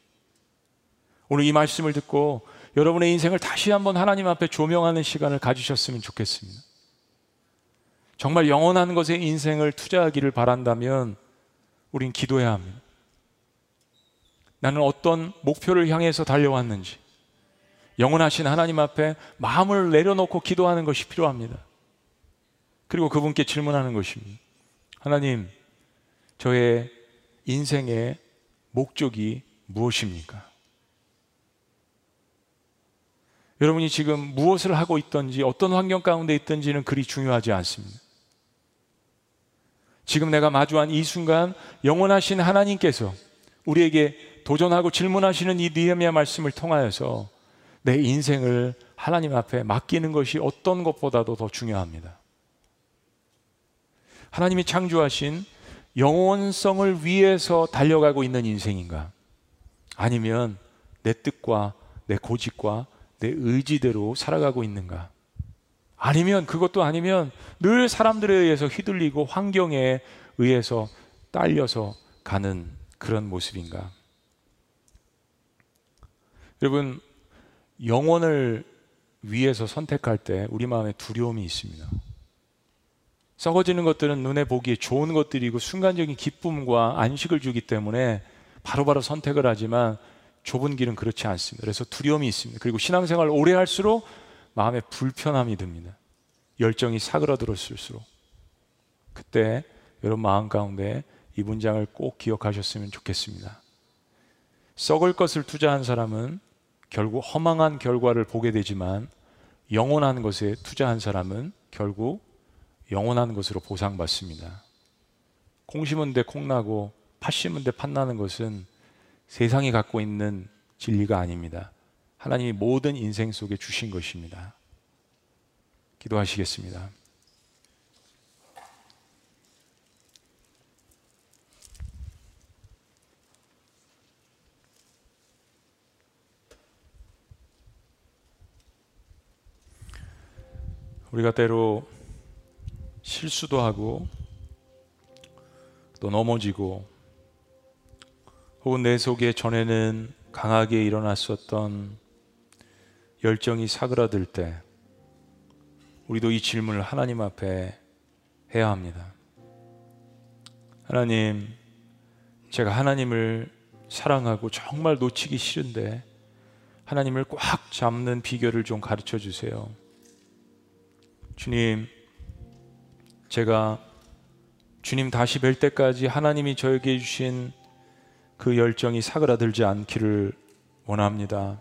오늘 이 말씀을 듣고 여러분의 인생을 다시 한번 하나님 앞에 조명하는 시간을 가지셨으면 좋겠습니다. 정말 영원한 것에 인생을 투자하기를 바란다면 우린 기도해야 합니다. 나는 어떤 목표를 향해서 달려왔는지 영원하신 하나님 앞에 마음을 내려놓고 기도하는 것이 필요합니다. 그리고 그분께 질문하는 것입니다. 하나님, 저의 인생의 목적이 무엇입니까? 여러분이 지금 무엇을 하고 있든지 어떤 환경 가운데 있든지는 그리 중요하지 않습니다. 지금 내가 마주한 이 순간 영원하신 하나님께서 우리에게 도전하고 질문하시는 이 니에미아 말씀을 통하여서 내 인생을 하나님 앞에 맡기는 것이 어떤 것보다도 더 중요합니다. 하나님이 창조하신 영원성을 위해서 달려가고 있는 인생인가? 아니면 내 뜻과 내 고집과 내 의지대로 살아가고 있는가? 아니면 그것도 아니면 늘 사람들에 의해서 휘둘리고 환경에 의해서 딸려서 가는 그런 모습인가? 여러분, 영혼을 위해서 선택할 때 우리 마음에 두려움이 있습니다. 썩어지는 것들은 눈에 보기에 좋은 것들이고 순간적인 기쁨과 안식을 주기 때문에 바로바로 바로 선택을 하지만 좁은 길은 그렇지 않습니다. 그래서 두려움이 있습니다. 그리고 신앙생활을 오래 할수록 마음에 불편함이 듭니다. 열정이 사그러들었을수록 그때 여러분 마음 가운데 이 문장을 꼭 기억하셨으면 좋겠습니다. 썩을 것을 투자한 사람은 결국 허망한 결과를 보게 되지만 영원한 것에 투자한 사람은 결국 영원한 것으로 보상받습니다. 콩 심은 데 콩나고 팥 심은 데 팥나는 것은 세상이 갖고 있는 진리가 아닙니다. 하나님이 모든 인생 속에 주신 것입니다. 기도하시겠습니다. 우리가 때로 실수도 하고 또 넘어지고 혹은 내 속에 전에는 강하게 일어났었던 열정이 사그라들 때 우리도 이 질문을 하나님 앞에 해야 합니다. 하나님, 제가 하나님을 사랑하고 정말 놓치기 싫은데 하나님을 꽉 잡는 비결을 좀 가르쳐 주세요. 주님, 제가 주님 다시 뵐 때까지 하나님이 저에게 주신 그 열정이 사그라들지 않기를 원합니다.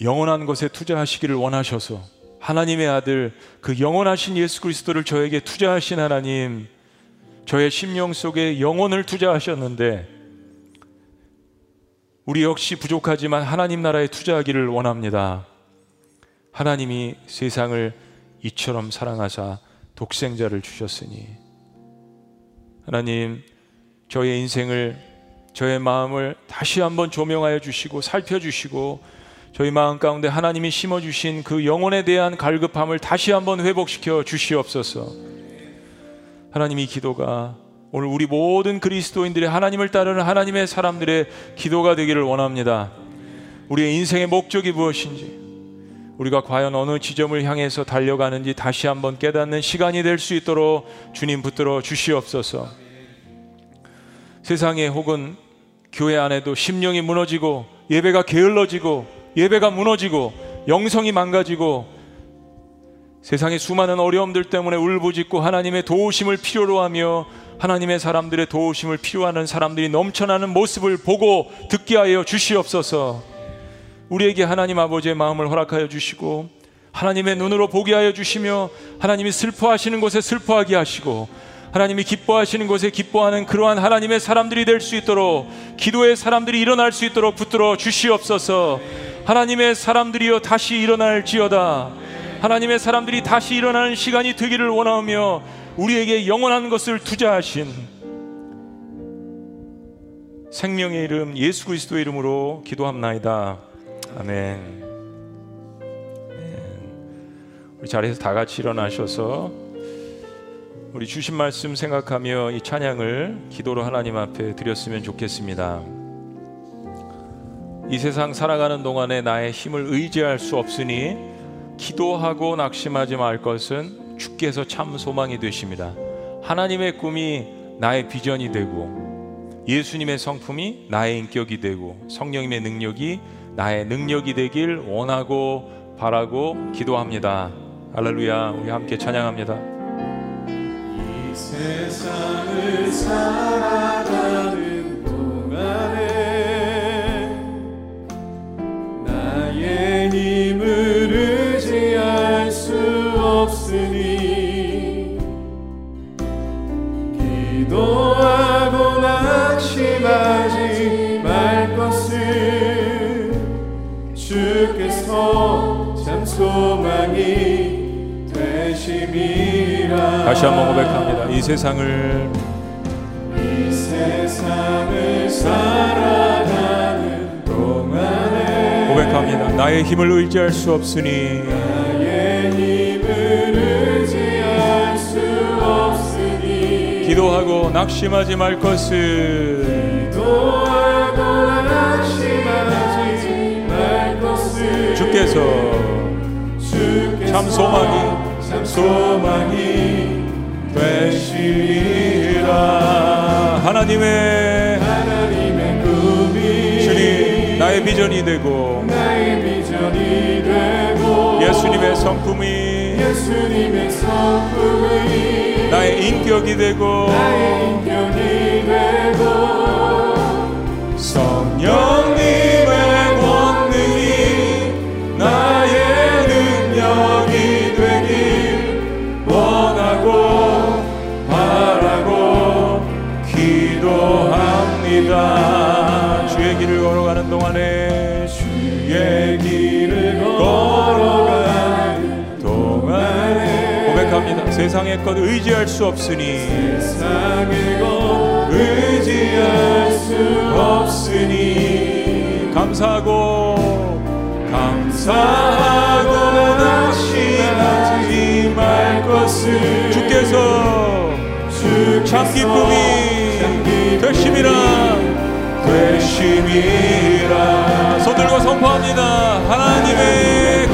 영원한 것에 투자하시기를 원하셔서 하나님의 아들 그 영원하신 예수 그리스도를 저에게 투자하신 하나님 저의 심령 속에 영혼을 투자하셨는데 우리 역시 부족하지만 하나님 나라에 투자하기를 원합니다. 하나님이 세상을 이처럼 사랑하사 독생자를 주셨으니 하나님 저의 인생을 저의 마음을 다시 한번 조명하여 주시고 살펴 주시고 저희 마음 가운데 하나님이 심어주신 그 영혼에 대한 갈급함을 다시 한번 회복시켜 주시옵소서. 하나님 이 기도가 오늘 우리 모든 그리스도인들의 하나님을 따르는 하나님의 사람들의 기도가 되기를 원합니다. 우리의 인생의 목적이 무엇인지, 우리가 과연 어느 지점을 향해서 달려가는지 다시 한번 깨닫는 시간이 될 수 있도록 주님 붙들어 주시옵소서. 세상에 혹은 교회 안에도 심령이 무너지고 예배가 게을러지고 예배가 무너지고 영성이 망가지고 세상의 수많은 어려움들 때문에 울부짖고 하나님의 도우심을 필요로 하며 하나님의 사람들의 도우심을 필요하는 사람들이 넘쳐나는 모습을 보고 듣게 하여 주시옵소서. 우리에게 하나님 아버지의 마음을 허락하여 주시고 하나님의 눈으로 보게 하여 주시며 하나님이 슬퍼하시는 곳에 슬퍼하게 하시고 하나님이 기뻐하시는 곳에 기뻐하는 그러한 하나님의 사람들이 될 수 있도록 기도의 사람들이 일어날 수 있도록 붙들어 주시옵소서 하나님의 사람들이여 다시 일어날지어다 하나님의 사람들이 다시 일어나는 시간이 되기를 원하며 우리에게 영원한 것을 투자하신 생명의 이름 예수 그리스도의 이름으로 기도합나이다. 아멘. 우리 자리에서 다 같이 일어나셔서 우리 주신 말씀 생각하며 이 찬양을 기도로 하나님 앞에 드렸으면 좋겠습니다. 이 세상 살아가는 동안에 나의 힘을 의지할 수 없으니 기도하고 낙심하지 말 것은 주께서 참 소망이 되십니다. 하나님의 꿈이 나의 비전이 되고 예수님의 성품이 나의 인격이 되고 성령님의 능력이 나의 능력이 되길 원하고 바라고 기도합니다. 할렐루야. 우리 함께 찬양합니다. 이 세상을 살아가는 동안에 기도하고 낙심하지 말 것을 주께서 참 소망이 되심이라 다시 한번 고백합니다. 이 세상을 이 세상을 살아가는 동안에 고백합니다. 나의 힘을 의지할 수 없으니 기도하고 낙심하지 말 것을. 기도하고 낙심하지 말 것을 주께서 참 소망이 참 소망이 되시리라. 하나님의 하나님의 꿈이 주님 나의 비전이 되고 나의 비전이 되고 예수님의 성품이 예수님의 성품이 나의 인격이 되고 나의 인격이 되고 성령님의 권능이 나의 능력이 되길 원하고 바라고 기도합니다. 주의 길을 걸어가는 동안에 주의 길을 걸어 세상의 것 의지할 수 없으니 세상의 것 의지할 수 없으니 감사하고 감사하고 낙심하지 말 것을 주께서 참 기쁨이 되심이라. 되심이라. 손 들고 선포합니다. 하나님의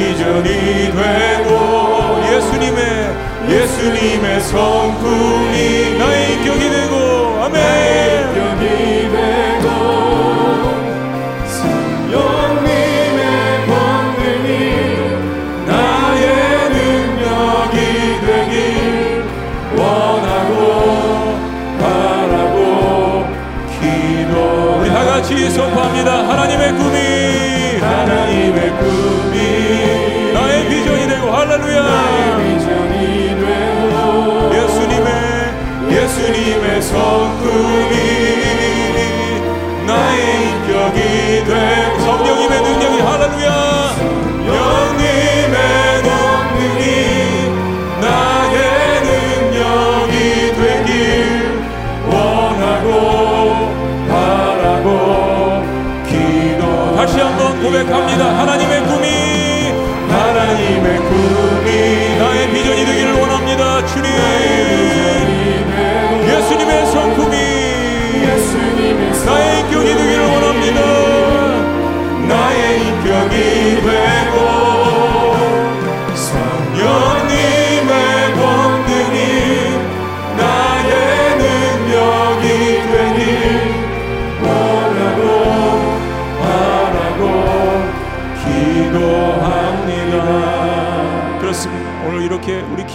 이 나의 비전이 되고 예수님의 예수님의 성품이 나의 인격이 되고 아멘. 인격이 되고 성령님의 권능이 나의 능력이 되길 원하고 바라고 기도 우리 다 같이 선포합니다. 하나님의 꿈이 성품이 나의 인격이 되고 성령님의 능력이 할렐루야. 영님의 능력이 나의 능력이 되길 원하고 바라고 기도 다시 한번 고백합니다. 하나님의 예수님의 성품이 나의 인격이 되기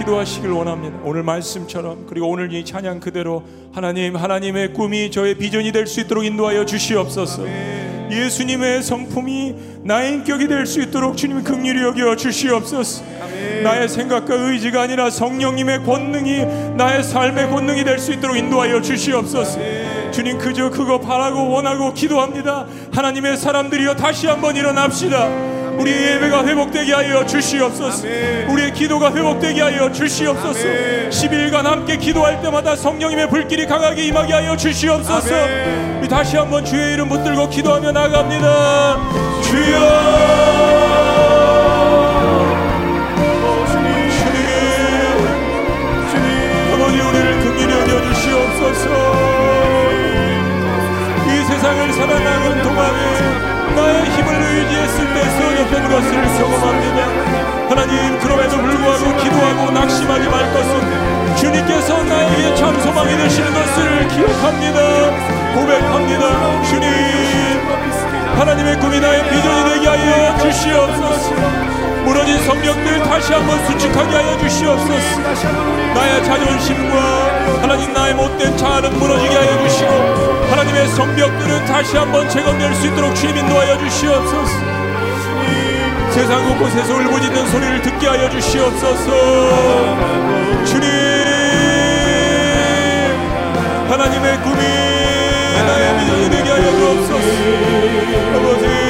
기도하시길 원합니다 오늘 말씀처럼 그리고 오늘 이 찬양 그대로 하나님 하나님의 꿈이 저의 비전이 될 수 있도록 인도하여 주시옵소서 예수님의 성품이 나의 인격이 될 수 있도록 주님 긍휼히 여겨 주시옵소서 나의 생각과 의지가 아니라 성령님의 권능이 나의 삶의 권능이 될 수 있도록 인도하여 주시옵소서 주님 그저 그거 바라고 원하고 기도합니다. 하나님의 사람들이여 다시 한번 일어납시다. 우리의 예배가 회복되게 하여 주시옵소서. 아멘. 우리의 기도가 회복되게 하여 주시옵소서. 아멘. 10일간 함께 기도할 때마다 성령님의 불길이 강하게 임하게 하여 주시옵소서. 아멘. 우리 다시 한번 주의 이름 붙들고 기도하며 나갑니다. 주여! 했을 때 쓰러졌던 것을 경험합니다. 하나님 그럼에도 불구하고 기도하고 낙심하지 말 것은 주님께서 나에게 참 소망이 되시는 것을 기억합니다. 고백합니다. 주님 하나님의 꿈이 나의 비전이 되게 하여 주시옵소서. 무너진 성령들 다시 한번 수축하게 하여 주시옵소서. 나의 자존심과 하나님 나의 못된 자아는 무너지게 하여 주시고 하나님의 성벽들은 다시 한번 재건될 수 있도록 주님 인도하여 주시옵소서. 세상 곳곳에서 울부짖는 소리를 듣게 하여 주시옵소서. 주님 하나님의 꿈이 나의 비전이 되게 하여 주옵소서. 아버지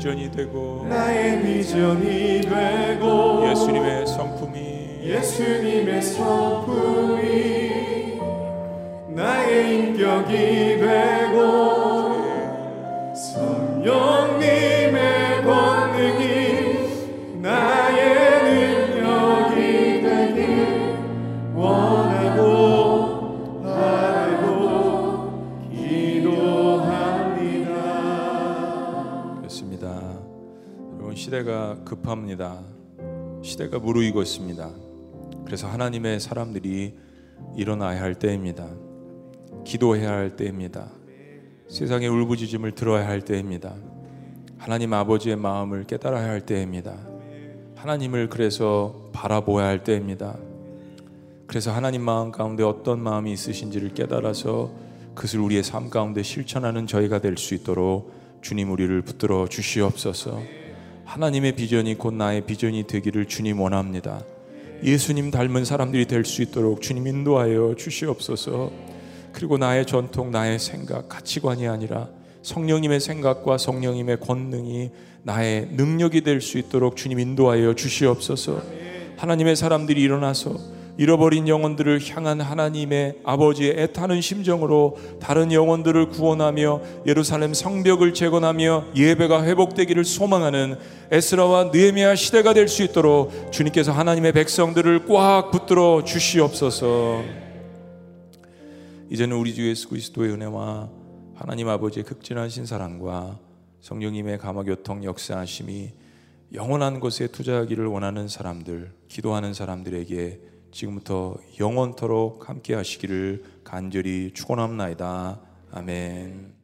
비전이 되고 나의 비전이 되고 예수님의 성품이 예수님의 성품이 나의 인격이 되고 시대가 급합니다. 시대가 무르익고 있습니다. 그래서 하나님의 사람들이 일어나야 할 때입니다. 기도해야 할 때입니다. 세상의 울부짖음을 들어야 할 때입니다. 하나님 아버지의 마음을 깨달아야 할 때입니다. 하나님을 그래서 바라보아야 할 때입니다. 그래서 하나님 마음 가운데 어떤 마음이 있으신지를 깨달아서 그것을 우리의 삶 가운데 실천하는 저희가 될 수 있도록 주님 우리를 붙들어 주시옵소서. 하나님의 비전이 곧 나의 비전이 되기를 주님 원합니다. 예수님 닮은 사람들이 될 수 있도록 주님 인도하여 주시옵소서. 그리고 나의 전통, 나의 생각, 가치관이 아니라 성령님의 생각과 성령님의 권능이 나의 능력이 될 수 있도록 주님 인도하여 주시옵소서. 하나님의 사람들이 일어나서 잃어버린 영혼들을 향한 하나님의 아버지의 애타는 심정으로 다른 영혼들을 구원하며 예루살렘 성벽을 재건하며 예배가 회복되기를 소망하는 에스라와 느헤미야 시대가 될 수 있도록 주님께서 하나님의 백성들을 꽉 붙들어 주시옵소서. 이제는 우리 주 예수 그리스도의 은혜와 하나님 아버지의 극진하신 사랑과 성령님의 감화교통 역사하심이 영원한 곳에 투자하기를 원하는 사람들, 기도하는 사람들에게 지금부터 영원토록 함께 하시기를 간절히 축원합나이다. 아멘.